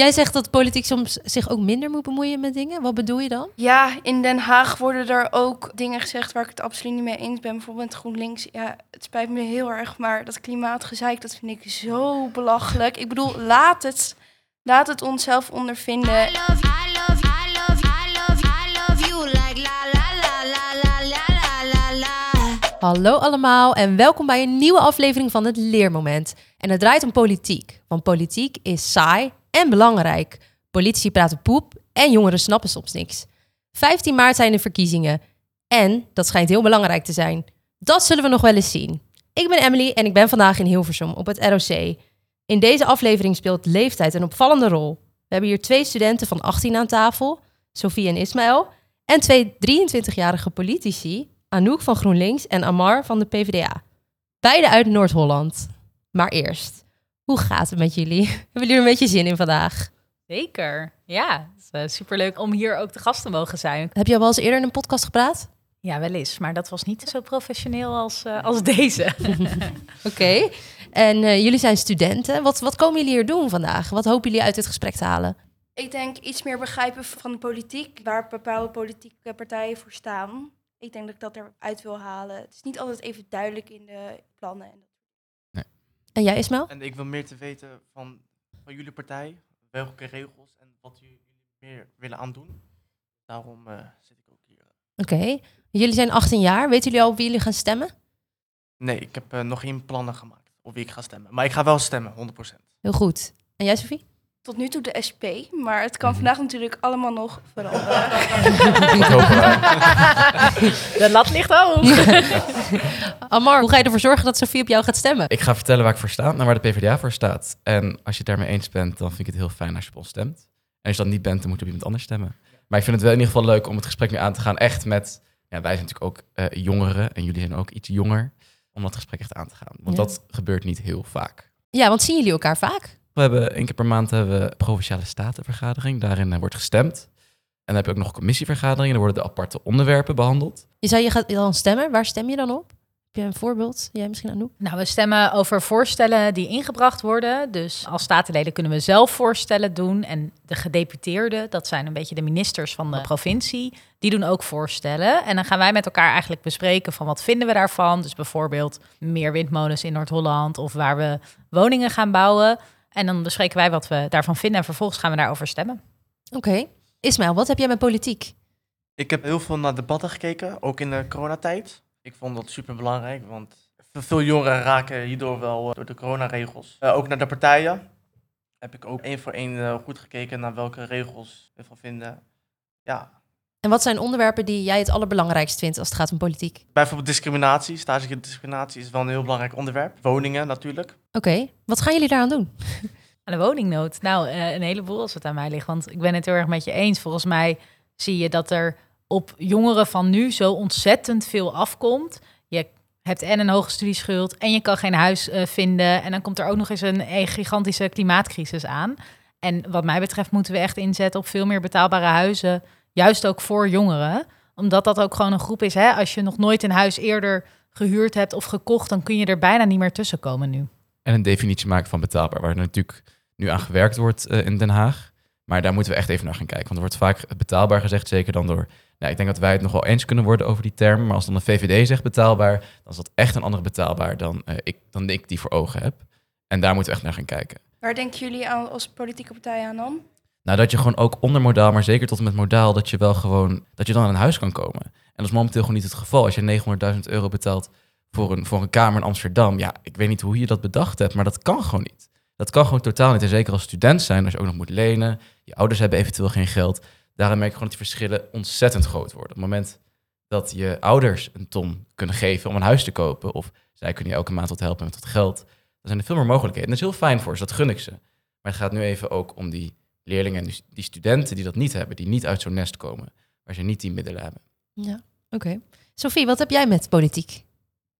Jij zegt dat politiek soms zich ook minder moet bemoeien met dingen. Wat bedoel je dan? Ja, in Den Haag worden er ook dingen gezegd waar ik het absoluut niet mee eens ben. Bijvoorbeeld GroenLinks. Ja, het spijt me heel erg, maar dat klimaatgezeik, dat vind ik zo belachelijk. Ik bedoel, laat het, laat het onszelf ondervinden. Hallo allemaal en welkom bij een nieuwe aflevering van het Leermoment. En het draait om politiek, want politiek is saai en belangrijk. Politici praten poep en jongeren snappen soms niks. 15 maart zijn de verkiezingen en dat schijnt heel belangrijk te zijn. Dat zullen we nog wel eens zien. Ik ben Emily en ik ben vandaag in Hilversum op het ROC. In deze aflevering speelt leeftijd een opvallende rol. We hebben hier twee studenten van 18 aan tafel, Sofie en Ismaël, en twee 23-jarige politici, Anouk van GroenLinks en Amar van de PvdA. Beide uit Noord-Holland. Maar eerst, hoe gaat het met jullie? Hebben jullie er een beetje zin in vandaag? Zeker, ja. Het is uh, superleuk om hier ook te gast te mogen zijn. Heb je al wel eens eerder in een podcast gepraat? Ja, wel eens, maar dat was niet zo professioneel als, uh, als deze. Oké, en uh, jullie zijn studenten. Wat, wat komen jullie hier doen vandaag? Wat hopen jullie uit dit gesprek te halen? Ik denk iets meer begrijpen van de politiek, waar bepaalde politieke partijen voor staan. Ik denk dat ik dat eruit wil halen. Het is niet altijd even duidelijk in de plannen. En jij, Ismael? En ik wil meer te weten van, van jullie partij, welke regels en wat jullie meer willen aandoen. Daarom uh, zit ik ook hier. Oké, okay. jullie zijn 18 jaar. Weten jullie al wie jullie gaan stemmen? Nee, ik heb uh, nog geen plannen gemaakt op wie ik ga stemmen. Maar ik ga wel stemmen, 100%. Heel goed. En jij, Sophie? Tot nu toe de SP, maar het kan vandaag natuurlijk allemaal nog veranderen. de lat ligt hoog. Amar, hoe ga je ervoor zorgen dat Sofie op jou gaat stemmen? Ik ga vertellen waar ik voor sta en waar de PvdA voor staat. En als je het daarmee eens bent, dan vind ik het heel fijn als je op ons stemt. En als je dat niet bent, dan moet je op iemand anders stemmen. Maar ik vind het wel in ieder geval leuk om het gesprek nu aan te gaan. Echt met, ja, wij zijn natuurlijk ook uh, jongeren en jullie zijn ook iets jonger. Om dat gesprek echt aan te gaan. Want ja. dat gebeurt niet heel vaak. Ja, want zien jullie elkaar vaak? We hebben één keer per maand hebben we provinciale statenvergadering. Daarin uh, wordt gestemd. En dan heb je ook nog commissievergaderingen. Dan worden de aparte onderwerpen behandeld. Je zei je gaat dan stemmen. Waar stem je dan op? Heb je een voorbeeld? Jij misschien Anouk? Nou, we stemmen over voorstellen die ingebracht worden. Dus als statenleden kunnen we zelf voorstellen doen. En de gedeputeerden, dat zijn een beetje de ministers van de ja. provincie, die doen ook voorstellen. En dan gaan wij met elkaar eigenlijk bespreken van wat vinden we daarvan. Dus bijvoorbeeld meer windmolens in Noord-Holland of waar we woningen gaan bouwen. En dan bespreken wij wat we daarvan vinden en vervolgens gaan we daarover stemmen. Oké. Okay. Ismaël, wat heb jij met politiek? Ik heb heel veel naar debatten gekeken, ook in de coronatijd. Ik vond dat super belangrijk, want veel jongeren raken hierdoor wel door de coronaregels. Uh, ook naar de partijen heb ik ook één voor één uh, goed gekeken naar welke regels we van vinden. Ja. En wat zijn onderwerpen die jij het allerbelangrijkst vindt als het gaat om politiek? Bijvoorbeeld discriminatie. Stage discriminatie is wel een heel belangrijk onderwerp. Woningen natuurlijk. Oké, okay. wat gaan jullie daaraan doen? Aan de woningnood? Nou, uh, een heleboel als het aan mij ligt. Want ik ben het heel erg met je eens. Volgens mij zie je dat er op jongeren van nu zo ontzettend veel afkomt. Je hebt en een hoge studieschuld en je kan geen huis uh, vinden. En dan komt er ook nog eens een, een gigantische klimaatcrisis aan. En wat mij betreft moeten we echt inzetten op veel meer betaalbare huizen. Juist ook voor jongeren. Omdat dat ook gewoon een groep is. Hè? Als je nog nooit een huis eerder gehuurd hebt of gekocht, dan kun je er bijna niet meer tussen komen nu. En een definitie maken van betaalbaar, waar natuurlijk nu aan gewerkt wordt uh, in Den Haag. Maar daar moeten we echt even naar gaan kijken. Want er wordt vaak betaalbaar gezegd, zeker dan door... Nou, ik denk dat wij het nog wel eens kunnen worden over die term. Maar als dan de VVD zegt betaalbaar, dan is dat echt een andere betaalbaar dan, uh, ik, dan ik die voor ogen heb. En daar moeten we echt naar gaan kijken. Waar denken jullie aan als politieke partij aan dan? Nou, dat je gewoon ook onder modaal, maar zeker tot en met modaal, dat je wel gewoon, dat je dan aan een huis kan komen. En dat is momenteel gewoon niet het geval. Als je 900.000 euro betaalt voor een, voor een kamer in Amsterdam, ja, ik weet niet hoe je dat bedacht hebt, maar dat kan gewoon niet. Dat kan gewoon totaal niet. En zeker als student zijn, als je ook nog moet lenen, je ouders hebben eventueel geen geld. Daarom merk je gewoon dat die verschillen ontzettend groot worden. Op het moment dat je ouders een ton kunnen geven om een huis te kopen, of zij kunnen je elke maand wat helpen met wat geld, dan zijn er veel meer mogelijkheden. En dat is heel fijn voor ze, dat gun ik ze. Maar het gaat nu even ook om die leerlingen en die studenten die dat niet hebben, die niet uit zo'n nest komen, waar ze niet die middelen hebben. Ja, oké. Okay. Sophie, wat heb jij met politiek?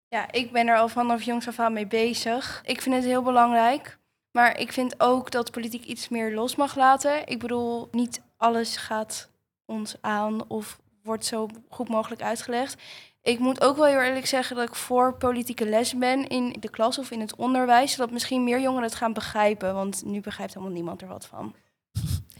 Ja, ik ben er al vanaf jongs af aan mee bezig. Ik vind het heel belangrijk. Maar ik vind ook dat politiek iets meer los mag laten. Ik bedoel, niet alles gaat ons aan of wordt zo goed mogelijk uitgelegd. Ik moet ook wel heel eerlijk zeggen dat ik voor politieke les ben in de klas of in het onderwijs. Zodat misschien meer jongeren het gaan begrijpen. Want nu begrijpt helemaal niemand er wat van.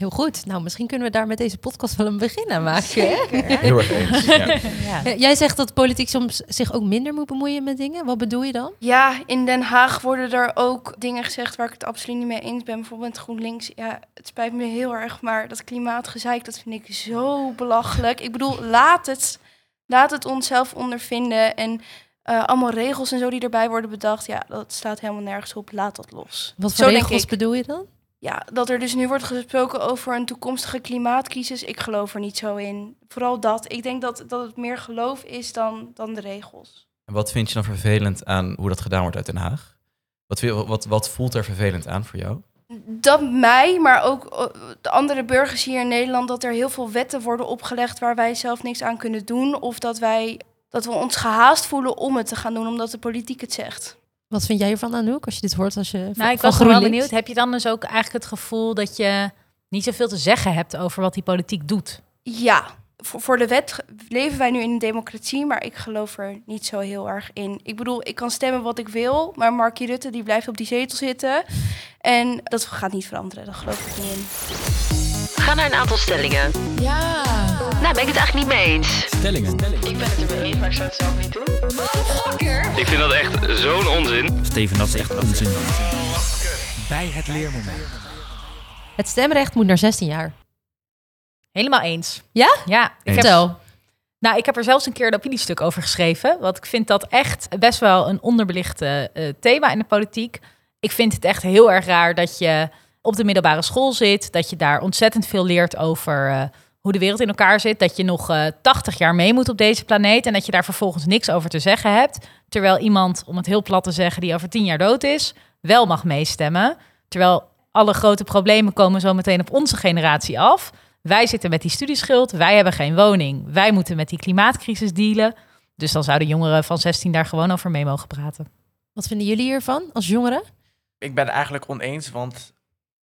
Heel goed. Nou, misschien kunnen we daar met deze podcast wel een begin aan maken. hè? Heel erg eens. Ja. Ja. Eh, Jij zegt dat politiek soms zich ook minder moet bemoeien met dingen. Wat bedoel je dan? Ja, in Den Haag worden er ook dingen gezegd waar ik het absoluut niet mee eens ben. Bijvoorbeeld GroenLinks. Ja, het spijt me heel erg, maar dat klimaatgezeik, dat vind ik zo belachelijk. Ik bedoel, laat het, laat het onszelf ondervinden. En eh, allemaal regels en zo die erbij worden bedacht. Ja, dat staat helemaal nergens op. Laat dat los. Wat voor regels ik. bedoel je dan? Ja, dat er dus nu wordt gesproken over een toekomstige klimaatcrisis. Ik geloof er niet zo in. Vooral dat. Ik denk dat, dat het meer geloof is dan, dan de regels. En wat vind je dan vervelend aan hoe dat gedaan wordt uit Den Haag? Wat, wat, wat voelt er vervelend aan voor jou? dat mij, maar ook eh, de andere burgers hier in Nederland, dat er heel veel wetten worden opgelegd waar wij zelf niks aan kunnen doen. Of dat wij dat we ons gehaast voelen om het te gaan doen, omdat de politiek het zegt. Wat vind jij ervan, Anouk, als je dit hoort als je van- Nou, ik was wel GroenLinks? benieuwd. Heb je dan dus ook eigenlijk het gevoel dat je niet zoveel te zeggen hebt over wat die politiek doet? Ja, voor, voor de wet leven wij nu in een democratie, maar ik geloof er niet zo heel erg in. Ik bedoel, ik kan stemmen wat ik wil, maar Markie Rutte die blijft op die zetel zitten. En dat gaat niet veranderen, daar geloof ik niet in. Ga naar een aantal stellingen. Ja. Nou, ben ik het eigenlijk niet mee eens. Stellingen. Ik ben het er mee eens, maar ik zou het zelf niet doen. Ik vind dat echt zo'n onzin. Steven, dat is echt onzin. Bij het leermoment. Het stemrecht moet naar 16 jaar. Helemaal eens. Ja? Ja. Ik heb, Vertel. nou, ik heb er zelfs een keer een opiniestuk over geschreven. Want ik vind dat echt best wel een onderbelicht eh, eh, thema in de politiek. Ik vind het echt heel erg raar dat je op de middelbare school zit. Dat je daar ontzettend veel leert over eh, hoe de wereld in elkaar zit. Dat je nog eh 80 jaar mee moet op deze planeet. En dat je daar vervolgens niks over te zeggen hebt. Terwijl iemand, om het heel plat te zeggen, die over 10 jaar dood is, wel mag meestemmen. Terwijl alle grote problemen komen zo meteen op onze generatie af. Wij zitten met die studieschuld, wij hebben geen woning. Wij moeten met die klimaatcrisis dealen. Dus dan zouden jongeren van 16 daar gewoon over mee mogen praten. Wat vinden jullie hiervan als jongeren? Ik ben het eigenlijk oneens, want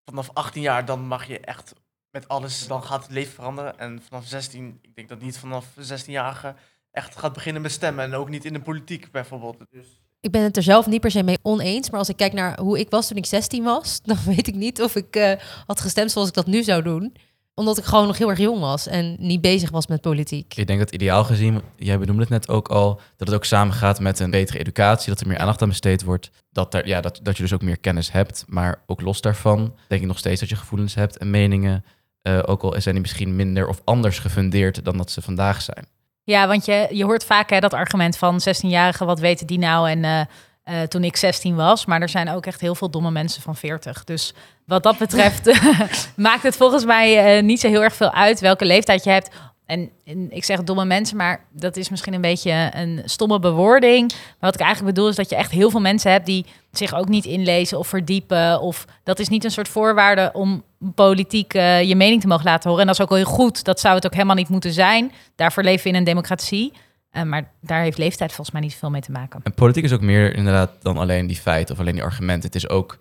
vanaf 18 jaar dan mag je echt met alles, dan gaat het leven veranderen. En vanaf 16, ik denk dat niet vanaf 16-jarige echt gaat beginnen met stemmen. En ook niet in de politiek bijvoorbeeld. Dus Ik ben het er zelf niet per se mee oneens. Maar als ik kijk naar hoe ik was toen ik 16 was, dan weet ik niet of ik eh, had gestemd zoals ik dat nu zou doen. Omdat ik gewoon nog heel erg jong was en niet bezig was met politiek. Ik denk dat ideaal gezien, jij benoemde het net ook al, dat het ook samengaat met een betere educatie, dat er meer aandacht aan besteed wordt. Dat, er, ja, dat, dat je dus ook meer kennis hebt. Maar ook los daarvan denk ik nog steeds dat je gevoelens hebt en meningen. eh, ook al zijn die misschien minder of anders gefundeerd dan dat ze vandaag zijn. Ja, want je, je hoort vaak hè, dat argument van 16-jarigen, wat weten die nou? En eh, eh, toen ik 16 was, maar er zijn ook echt heel veel domme mensen van 40. Dus wat dat betreft maakt het volgens mij eh, niet zo heel erg veel uit welke leeftijd je hebt. En, ik zeg domme mensen, maar dat is misschien een beetje een stomme bewoording. Maar wat ik eigenlijk bedoel is dat je echt heel veel mensen hebt die zich ook niet inlezen of verdiepen. Of dat is niet een soort voorwaarde om politiek eh, je mening te mogen laten horen. En dat is ook heel goed. Dat zou het ook helemaal niet moeten zijn. Daarvoor leven we in een democratie. Eh, maar daar heeft leeftijd volgens mij niet veel mee te maken. En politiek is ook meer inderdaad dan alleen die feiten of alleen die argumenten. Het is ook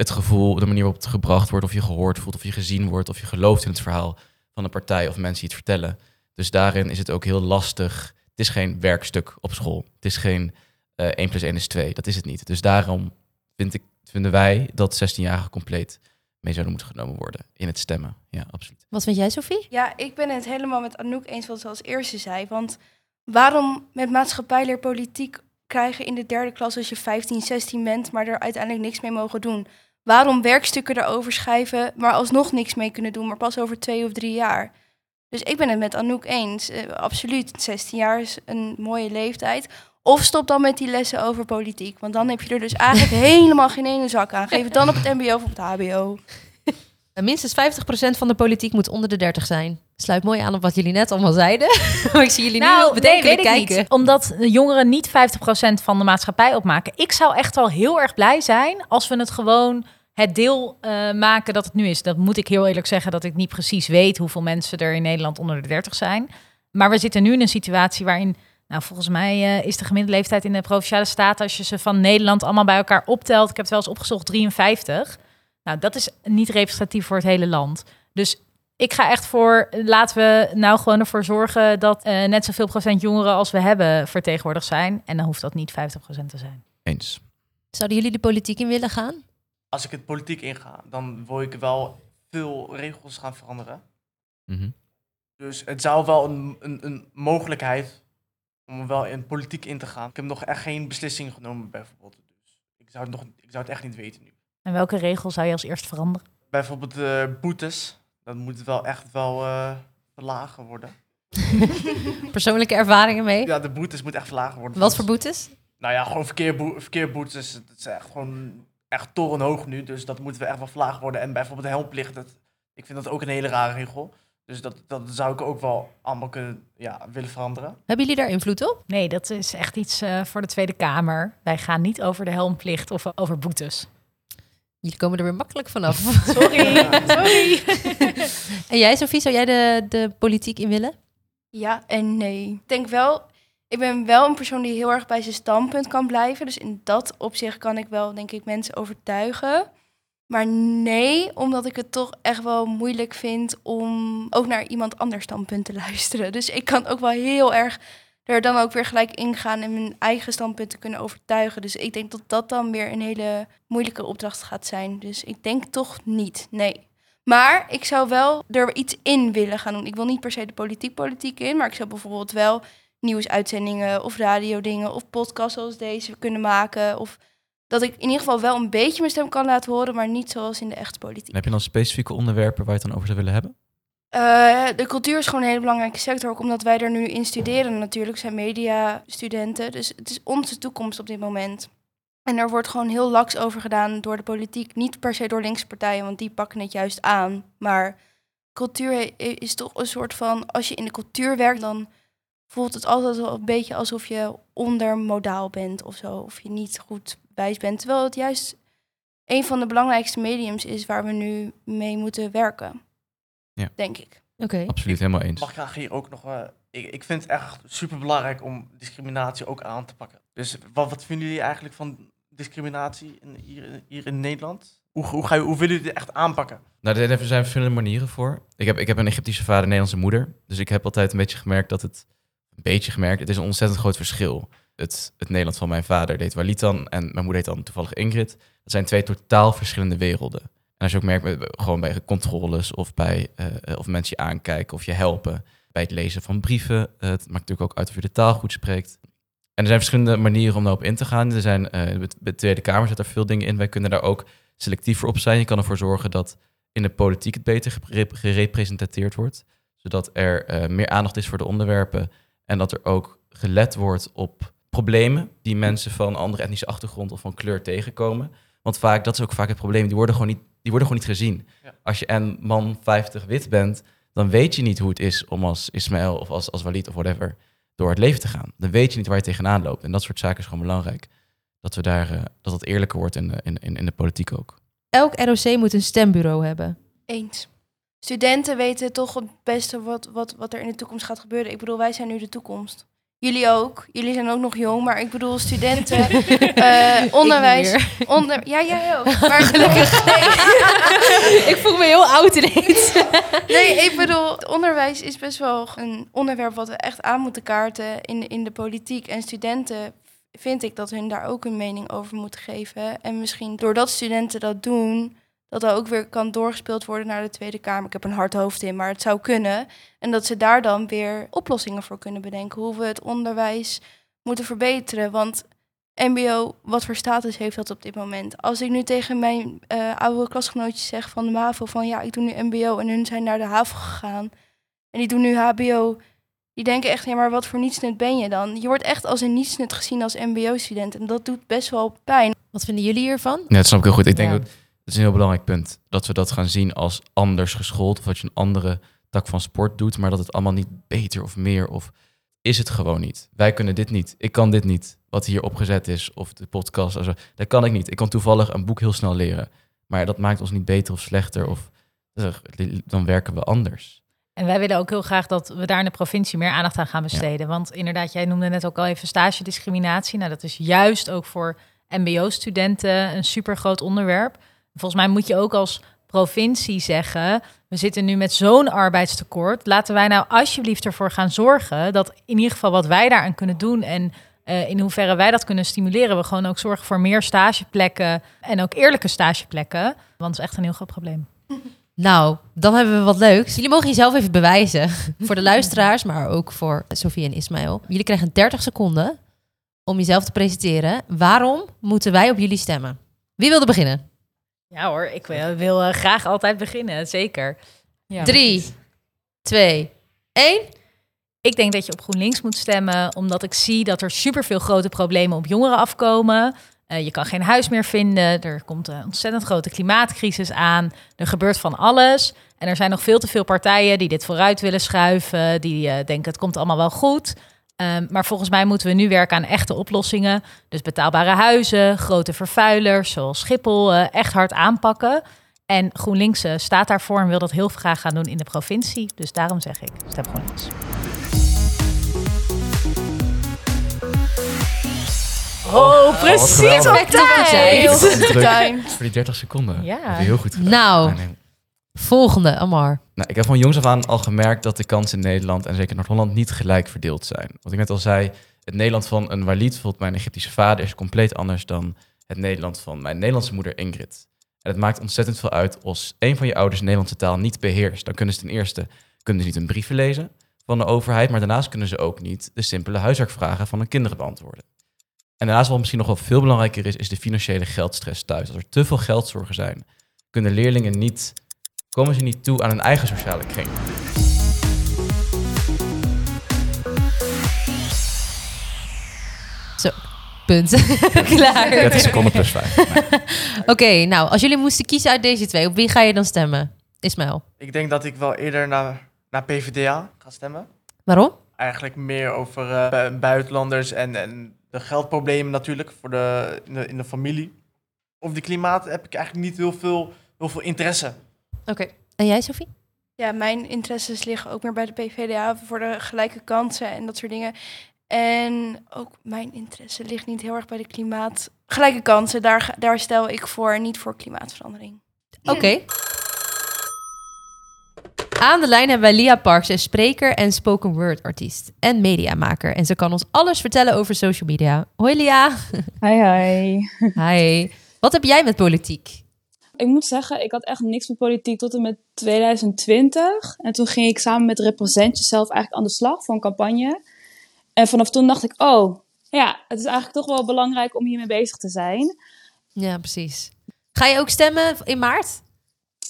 het gevoel, de manier waarop het gebracht wordt, of je gehoord voelt, of je gezien wordt, of je gelooft in het verhaal van een partij of mensen die het vertellen. Dus daarin is het ook heel lastig. Het is geen werkstuk op school. Het is geen eh 1 plus 1 is 2. Dat is het niet. Dus daarom vind ik, vinden wij dat 16-jarigen compleet mee zouden moeten genomen worden in het stemmen. Ja, absoluut. Wat vind jij, Sophie? Ja, ik ben het helemaal met Anouk eens wat ze als eerste zei. Want waarom met maatschappijleer politiek krijgen in de derde klas als je 15, 16 bent, maar er uiteindelijk niks mee mogen doen? Waarom werkstukken erover schrijven, maar alsnog niks mee kunnen doen, maar pas over twee of drie jaar? Dus ik ben het met Anouk eens. Eh, absoluut, 16 jaar is een mooie leeftijd. Of stop dan met die lessen over politiek. Want dan heb je er dus eigenlijk helemaal geen ene zak aan. Geef het dan op het mbo of op het hbo. Eh, Minstens 50% van de politiek moet onder de 30 zijn. Sluit mooi aan op wat jullie net allemaal zeiden. maar ik zie jullie nu heel bedenkelijk kijken. niet. Omdat de jongeren niet 50% van de maatschappij opmaken. Ik zou echt wel heel erg blij zijn als we het gewoon het deel eh, maken dat het nu is. Dat moet ik heel eerlijk zeggen dat ik niet precies weet hoeveel mensen er in Nederland onder de 30 zijn. Maar we zitten nu in een situatie waarin, nou volgens mij eh, is de gemiddelde leeftijd in de provinciale staten, als je ze van Nederland allemaal bij elkaar optelt, ik heb het wel eens opgezocht, 53. Nou, dat is niet representatief voor het hele land. Dus ik ga echt voor, laten we nou gewoon ervoor zorgen dat eh, net zoveel procent jongeren als we hebben vertegenwoordigd zijn. En dan hoeft dat niet 50% te zijn. Eens. Zouden jullie de politiek in willen gaan? Als ik het politiek inga, dan wil ik wel veel regels gaan veranderen. Mhm. Dus het zou wel een, een, een mogelijkheid om wel in politiek in te gaan. Ik heb nog echt geen beslissing genomen bijvoorbeeld. Dus ik zou het, nog, ik zou het echt niet weten nu. En welke regel zou je als eerst veranderen? Bijvoorbeeld eh boetes. Dat moet wel echt wel eh, verlagen worden. Persoonlijke ervaringen mee? Ja, de boetes moeten echt verlagen worden. Wat voor boetes? Nou ja, gewoon verkeerboe verkeerboetes. Het is echt gewoon echt torenhoog nu. Dus dat moeten we echt wel verlagen worden. En bijvoorbeeld de helmplicht. Dat, ik vind dat ook een hele rare regel. Dus dat, dat zou ik ook wel allemaal kunnen ja, willen veranderen. Hebben jullie daar invloed op? Nee, dat is echt iets eh, voor de Tweede Kamer. Wij gaan niet over de helmplicht of over boetes. Jullie komen er weer makkelijk vanaf. Sorry, sorry. en jij, Sophie, zou jij de, de politiek in willen? Ja en nee. Ik denk wel, ik ben wel een persoon die heel erg bij zijn standpunt kan blijven. Dus in dat opzicht kan ik wel, denk ik, mensen overtuigen. Maar nee, omdat ik het toch echt wel moeilijk vind om ook naar iemand anders standpunt te luisteren. Dus ik kan ook wel heel erg er dan ook weer gelijk ingaan en mijn eigen standpunt te kunnen overtuigen. Dus ik denk dat dat dan weer een hele moeilijke opdracht gaat zijn. Dus ik denk toch niet, nee. Maar ik zou wel er iets in willen gaan doen. Ik wil niet per se de politiek politiek in, maar ik zou bijvoorbeeld wel nieuwsuitzendingen of radiodingen of podcasts zoals deze kunnen maken. Of dat ik in ieder geval wel een beetje mijn stem kan laten horen, maar niet zoals in de echte politiek. En heb je dan specifieke onderwerpen waar je het dan over zou willen hebben? Uh, de cultuur is gewoon een hele belangrijke sector, ook omdat wij er nu in studeren natuurlijk, zijn mediastudenten. Dus het is onze toekomst op dit moment. En er wordt gewoon heel laks over gedaan door de politiek. Niet per se door linkse partijen, want die pakken het juist aan. Maar cultuur is toch een soort van, als je in de cultuur werkt, dan voelt het altijd wel een beetje alsof je ondermodaal bent of zo. Of je niet goed wijs bent. Terwijl het juist een van de belangrijkste mediums is waar we nu mee moeten werken. Ja. Denk ik. Oké. Absoluut, helemaal eens. Mag ik graag hier ook nog... eh, ik, ik vind het echt super belangrijk om discriminatie ook aan te pakken. Dus wat, wat vinden jullie eigenlijk van discriminatie in, hier, hier in Nederland? Hoe, hoe, ga je, hoe willen jullie dit echt aanpakken? Nou, er zijn verschillende manieren voor. Ik heb, ik heb een Egyptische vader, een Nederlandse moeder. Dus ik heb altijd een beetje gemerkt dat het... Beetje gemerkt, het is een ontzettend groot verschil. Het, het Nederland van mijn vader deed Walitan en mijn moeder heet dan toevallig Ingrid. Dat zijn twee totaal verschillende werelden. En als je ook merkt, gewoon bij controles of bij eh, of mensen je aankijken of je helpen bij het lezen van brieven. Eh, het maakt natuurlijk ook uit of je de taal goed spreekt. En er zijn verschillende manieren om daarop in te gaan. Er zijn, bij de Tweede Kamer zit er veel dingen in. Wij kunnen daar ook selectiever op zijn. Je kan ervoor zorgen dat in de politiek het beter gerepresenteerd wordt. Zodat er meer aandacht is voor de onderwerpen. En dat er ook gelet wordt op problemen die mensen van een andere etnische achtergrond of van kleur tegenkomen. Want vaak, dat is ook vaak het probleem, die worden gewoon niet, die worden gewoon niet gezien. Ja. Als je en man 50 wit bent, dan weet je niet hoe het is om als Ismaël of als, als Walid of whatever door het leven te gaan. Dan weet je niet waar je tegenaan loopt. En dat soort zaken is gewoon belangrijk. Dat we daar, eh, dat het eerlijker wordt in de, in, in, in de politiek ook. Elk ROC moet een stembureau hebben. Eens. Studenten weten toch het beste wat, wat, wat er in de toekomst gaat gebeuren. Ik bedoel, wij zijn nu de toekomst. Jullie ook. Jullie zijn ook nog jong, maar ik bedoel, studenten, eh, onderwijs. Onder, ja, jij ook. Maar gelukkig. ik voel me heel oud ineens. Nee, ik bedoel, het onderwijs is best wel een onderwerp wat we echt aan moeten kaarten in, in de politiek. En studenten vind ik dat hun daar ook een mening over moeten geven. En misschien doordat studenten dat doen, dat dat ook weer kan doorgespeeld worden naar de Tweede Kamer. Ik heb een hard hoofd in, maar het zou kunnen. En dat ze daar dan weer oplossingen voor kunnen bedenken. Hoe we het onderwijs moeten verbeteren. Want MBO, wat voor status heeft dat op dit moment? Als ik nu tegen mijn eh, oude klasgenootjes zeg van de MAVO van ja, ik doe nu MBO en hun zijn naar de HAVO gegaan en die doen nu HBO, die denken echt, ja, maar wat voor nietsnut ben je dan? Je wordt echt als een nietsnut gezien als MBO-student en dat doet best wel pijn. Wat vinden jullie hiervan? Ja, dat snap ik heel goed. Ik denk Ja. dat is een heel belangrijk punt. Dat we dat gaan zien als anders geschoold. Of dat je een andere tak van sport doet. Maar dat het allemaal niet beter of meer of is het gewoon niet. Wij kunnen dit niet. Ik kan dit niet. Wat hier opgezet is of de podcast. Dat kan ik niet. Ik kan toevallig een boek heel snel leren. Maar dat maakt ons niet beter of slechter. Of dan werken we anders. En wij willen ook heel graag dat we daar in de provincie meer aandacht aan gaan besteden. Want inderdaad, jij noemde net ook al even stage-discriminatie. Nou, dat is juist ook voor MBO-studenten een super groot onderwerp. Volgens mij moet je ook als provincie zeggen: we zitten nu met zo'n arbeidstekort. Laten wij nou alsjeblieft ervoor gaan zorgen dat in ieder geval wat wij daaraan kunnen doen en eh, in hoeverre wij dat kunnen stimuleren, we gewoon ook zorgen voor meer stageplekken en ook eerlijke stageplekken. Want het is echt een heel groot probleem. Nou, dan hebben we wat leuks. Jullie mogen jezelf even bewijzen. voor de luisteraars, maar ook voor Sofie en Ismaël. Jullie krijgen 30 seconden om jezelf te presenteren. Waarom moeten wij op jullie stemmen? Wie wilde beginnen? Ja hoor, ik wil, wil eh, graag altijd beginnen, zeker. Ja. Drie, twee, één. Ik denk dat je op GroenLinks moet stemmen, omdat ik zie dat er superveel grote problemen op jongeren afkomen. Eh, je kan geen huis meer vinden. Er komt een ontzettend grote klimaatcrisis aan. Er gebeurt van alles. En er zijn nog veel te veel partijen die dit vooruit willen schuiven. Die eh, denken het komt allemaal wel goed. Um, maar volgens mij moeten we nu werken aan echte oplossingen. Dus betaalbare huizen, grote vervuilers zoals Schiphol uh, echt hard aanpakken. En GroenLinks uh, staat daarvoor en wil dat heel graag gaan doen in de provincie. Dus daarom zeg ik, stem GroenLinks. Oh, precies Oh, op tijd. Heel goed Druk. getimed. Voor die 30 seconden. Ja. Heel goed gedaan. Nou. Volgende, Amar. Nou, ik heb van jongs af aan al gemerkt dat de kansen in Nederland en zeker Noord-Holland niet gelijk verdeeld zijn. Wat ik net al zei, het Nederland van een Walid, bijvoorbeeld mijn Egyptische vader, is compleet anders dan het Nederland van mijn Nederlandse moeder Ingrid. En het maakt ontzettend veel uit als een van je ouders de Nederlandse taal niet beheerst. Dan kunnen ze ten eerste kunnen ze niet een brieven lezen van de overheid, maar daarnaast kunnen ze ook niet de simpele huiswerkvragen van hun kinderen beantwoorden. En daarnaast wat misschien nog wel veel belangrijker is, is de financiële geldstress thuis. Als er te veel geldzorgen zijn, kunnen leerlingen niet, komen ze niet toe aan hun eigen sociale kring. Punt. Klaar. 30 seconden plus 5. Oké, nou, als jullie moesten kiezen uit deze twee, op wie ga je dan stemmen? Ismaël. Ik denk dat ik wel eerder naar, naar PvdA ga stemmen. Waarom? Eigenlijk meer over eh, bu- buitenlanders en, en de geldproblemen natuurlijk voor de, in, de, in de familie. Over die klimaat heb ik eigenlijk niet heel veel, heel veel interesse. Oké. En jij, Sophie? Ja, mijn interesses liggen ook meer bij de PVDA voor de gelijke kansen en dat soort dingen. En ook mijn interesse ligt niet heel erg bij de klimaat. Gelijke kansen, daar, daar stel ik voor, niet voor klimaatverandering. Oké. Aan de lijn hebben wij Lia Parks, een spreker en spoken word artiest en mediamaker. En ze kan ons alles vertellen over social media. Hoi Lia. Hi, hi. Hi. Wat heb jij met politiek? Ik moet zeggen, ik had echt niks met politiek tot en met 2020. En toen ging ik samen met Represent Jezelf eigenlijk aan de slag voor een campagne. En vanaf toen dacht ik, oh, ja, het is eigenlijk toch wel belangrijk om hiermee bezig te zijn. Ja, precies. Ga je ook stemmen in maart?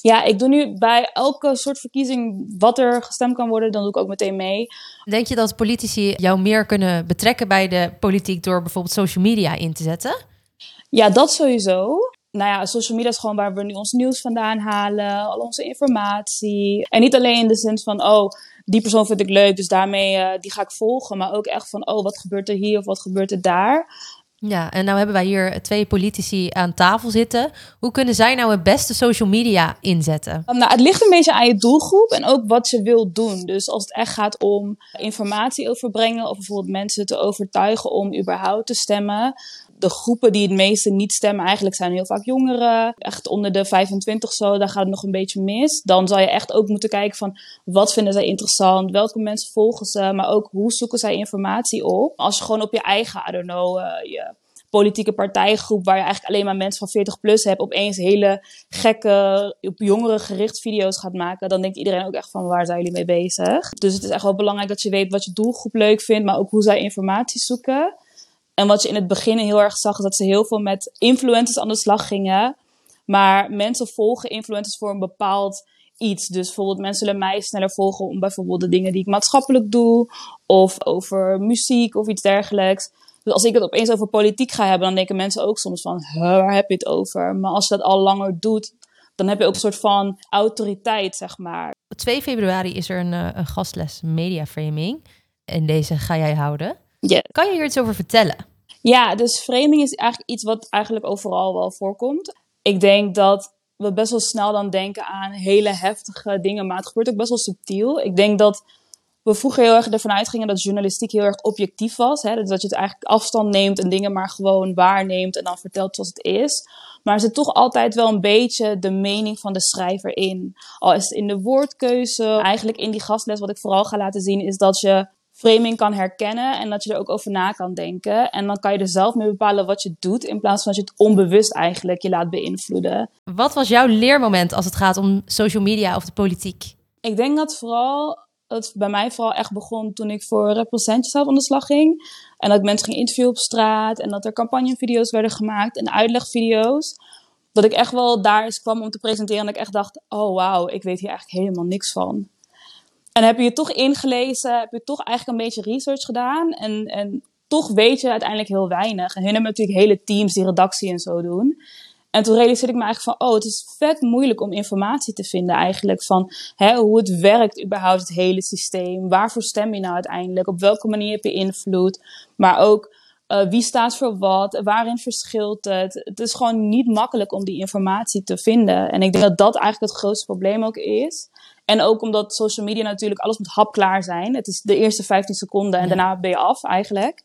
Ja, ik doe nu bij elke soort verkiezing wat er gestemd kan worden, dan doe ik ook meteen mee. Denk je dat politici jou meer kunnen betrekken bij de politiek door bijvoorbeeld social media in te zetten? Ja, dat sowieso. Nou ja, social media is gewoon waar we nu ons nieuws vandaan halen, al onze informatie. En niet alleen in de zin van, oh, die persoon vind ik leuk, dus daarmee eh, die ga ik volgen. Maar ook echt van, oh, wat gebeurt er hier of wat gebeurt er daar? Ja, en nou hebben wij hier twee politici aan tafel zitten. Hoe kunnen zij nou het beste social media inzetten? Um, nou, het ligt een beetje aan je doelgroep en ook wat je wilt doen. Dus als het echt gaat om informatie overbrengen of bijvoorbeeld mensen te overtuigen om überhaupt te stemmen. De groepen die het meeste niet stemmen eigenlijk zijn heel vaak jongeren. Echt onder de 25 zo, daar gaat het nog een beetje mis. Dan zal je echt ook moeten kijken van wat vinden zij interessant, welke mensen volgen ze, maar ook hoe zoeken zij informatie op. Als je gewoon op je eigen, I don't know, uh, je politieke partijgroep waar je eigenlijk alleen maar mensen van 40 plus hebt, opeens hele gekke, op jongeren gericht video's gaat maken, dan denkt iedereen ook echt van waar zijn jullie mee bezig? Dus het is echt wel belangrijk dat je weet wat je doelgroep leuk vindt, maar ook hoe zij informatie zoeken. En wat je in het begin heel erg zag, is dat ze heel veel met influencers aan de slag gingen. Maar mensen volgen influencers voor een bepaald iets. Dus bijvoorbeeld mensen zullen mij sneller volgen om bijvoorbeeld de dingen die ik maatschappelijk doe. Of over muziek of iets dergelijks. Dus als ik het opeens over politiek ga hebben, dan denken mensen ook soms van, "Huh, waar heb je het over? Maar als je dat al langer doet, dan heb je ook een soort van autoriteit, zeg maar. Op 2 februari is er een, eh, een gastles mediaframing. En deze ga jij houden. Ja. Kan je hier iets over vertellen? Ja, dus framing is eigenlijk iets wat eigenlijk overal wel voorkomt. Ik denk dat we best wel snel dan denken aan hele heftige dingen, maar het gebeurt ook best wel subtiel. Ik denk dat we vroeger heel erg ervan uitgingen dat journalistiek heel erg objectief was. Hè? Dus dat je het eigenlijk afstand neemt en dingen maar gewoon waarneemt en dan vertelt zoals het is. Maar er zit toch altijd wel een beetje de mening van de schrijver in. Al is het in de woordkeuze. Eigenlijk in die gastles wat ik vooral ga laten zien is dat je framing kan herkennen en dat je er ook over na kan denken. En dan kan je er zelf mee bepalen wat je doet, in plaats van dat je het onbewust eigenlijk je laat beïnvloeden. Wat was jouw leermoment als het gaat om social media of de politiek? Ik denk dat vooral het bij mij vooral echt begon toen ik voor Representjes aan de slag ging. En dat ik mensen ging interviewen op straat en dat er campagnevideo's werden gemaakt en uitlegvideo's. Dat ik echt wel daar eens kwam om te presenteren en dat ik echt dacht, oh wauw, ik weet hier eigenlijk helemaal niks van. En heb je je toch ingelezen, heb je toch eigenlijk een beetje research gedaan en, en toch weet je uiteindelijk heel weinig. En hun hebben natuurlijk hele teams die redactie en zo doen. En toen realiseerde ik me eigenlijk van, oh, het is vet moeilijk om informatie te vinden eigenlijk. Van hè, hoe het werkt überhaupt, het hele systeem. Waarvoor stem je nou uiteindelijk? Op welke manier heb je invloed? Maar ook, uh, wie staat voor wat? Waarin verschilt het? Het is gewoon niet makkelijk om die informatie te vinden. En ik denk dat dat eigenlijk het grootste probleem ook is. En ook omdat social media natuurlijk alles moet hapklaar zijn. Het is de eerste 15 seconden en Ja. daarna ben je af eigenlijk.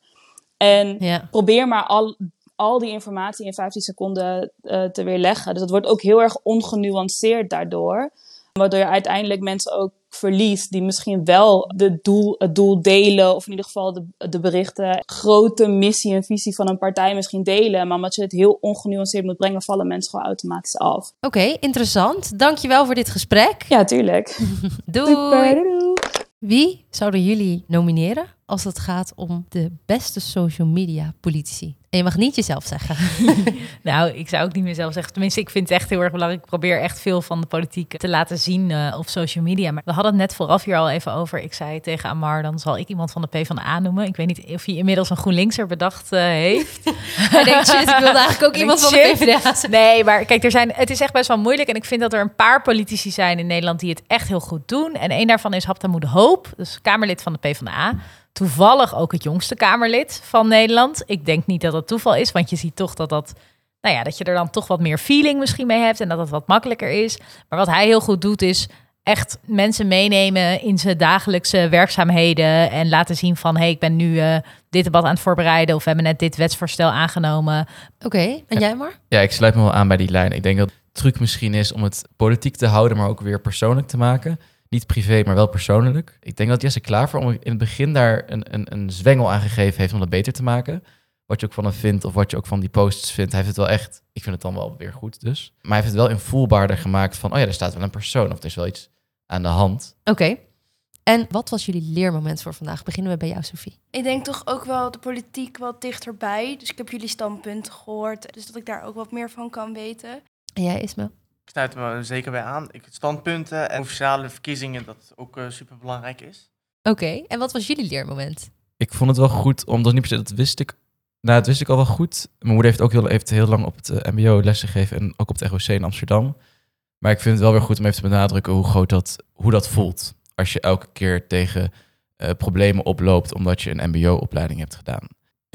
En Ja. probeer maar al, al die informatie in 15 seconden eh, te weerleggen. Dus dat wordt ook heel erg ongenuanceerd daardoor. Waardoor je uiteindelijk mensen ook verliest die misschien wel de doel, het doel delen. Of in ieder geval de, de berichten, grote missie en visie van een partij misschien delen. Maar omdat je het heel ongenuanceerd moet brengen, vallen mensen gewoon automatisch af. Oké, interessant. Dankjewel voor dit gesprek. Ja, tuurlijk. Doei. Super, doei. Wie zouden jullie nomineren als het gaat om de beste social media politici? En je mag niet jezelf zeggen. Nou, ik zou ook niet meer zelf zeggen. Tenminste, ik vind het echt heel erg belangrijk. Ik probeer echt veel van de politiek te laten zien eh, op social media. Maar we hadden het net vooraf hier al even over. Ik zei tegen Amar, dan zal ik iemand van de PvdA noemen. Ik weet niet of hij inmiddels een GroenLinkser bedacht eh, heeft. Hij denkt, shit, ik wilde eigenlijk ook iemand van de. PvdA. Nee, maar kijk, er zijn, het is echt best wel moeilijk. En ik vind dat er een paar politici zijn in Nederland die het echt heel goed doen. En één daarvan is Haptamoed Hoop, dus Kamerlid van de PvdA. Toevallig ook het jongste Kamerlid van Nederland. Ik denk niet dat dat toeval is, want je ziet toch dat dat... Nou ja, dat je er dan toch wat meer feeling misschien mee hebt en dat het wat makkelijker is. Maar wat hij heel goed doet is echt mensen meenemen in zijn dagelijkse werkzaamheden en laten zien van, hey, ik ben nu eh, dit debat aan het voorbereiden of we hebben net dit wetsvoorstel aangenomen. Oké, en jij maar? Ja, ik sluit me wel aan bij die lijn. Ik denk dat de truc misschien is om het politiek te houden, maar ook weer persoonlijk te maken. Niet privé, maar wel persoonlijk. Ik denk dat Jesse Klaver om in het begin daar een, een, een zwengel aan gegeven heeft om dat beter te maken. Wat je ook van hem vindt of wat je ook van die posts vindt. Hij heeft het wel echt, ik vind het dan wel weer goed dus. Maar hij heeft het wel invoelbaarder gemaakt van, oh ja, er staat wel een persoon of er is wel iets aan de hand. Oké. En wat was jullie leermoment voor vandaag? Beginnen we bij jou, Sophie. Ik denk toch ook wel de politiek wat dichterbij. Dus ik heb jullie standpunten gehoord. Dus dat ik daar ook wat meer van kan weten. En jij, Ismael? Ik sluit er me zeker bij aan. Ik, standpunten en provinciale verkiezingen, dat ook super belangrijk is. Oké, en wat was jullie leermoment? Ik vond het wel goed, omdat niet per se, dat wist ik, nou, dat wist ik al wel goed. Mijn moeder heeft ook heel, heeft heel lang op het eh, mbo lessen gegeven en ook op het ROC in Amsterdam. Maar ik vind het wel weer goed om even te benadrukken hoe groot dat, hoe dat voelt. Als je elke keer tegen eh, problemen oploopt omdat je een mbo-opleiding hebt gedaan.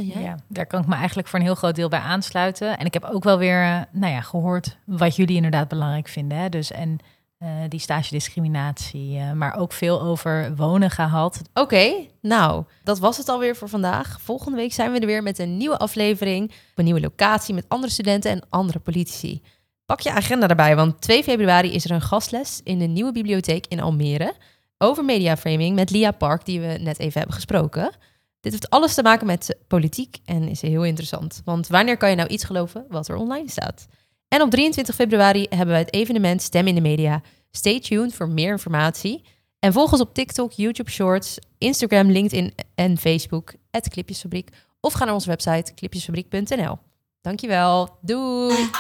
Ja, daar kan ik me eigenlijk voor een heel groot deel bij aansluiten. En ik heb ook wel weer, eh, nou ja, gehoord wat jullie inderdaad belangrijk vinden. Hè? Dus en eh, die stagediscriminatie, eh, maar ook veel over wonen gehad. Oké, nou, dat was het alweer voor vandaag. Volgende week zijn we er weer met een nieuwe aflevering. Op een nieuwe locatie met andere studenten en andere politici. Pak je agenda erbij, want 2 februari is er een gastles in de nieuwe bibliotheek in Almere. Over mediaframing met Lia Park, die we net even hebben gesproken. Dit heeft alles te maken met politiek en is heel interessant. Want wanneer kan je nou iets geloven wat er online staat? En op 23 februari hebben we het evenement Stem in de Media. Stay tuned voor meer informatie. En volg ons op TikTok, YouTube Shorts, Instagram, LinkedIn en Facebook, het Clipjesfabriek. Of ga naar onze website clipjesfabriek.nl. Dankjewel. Doei!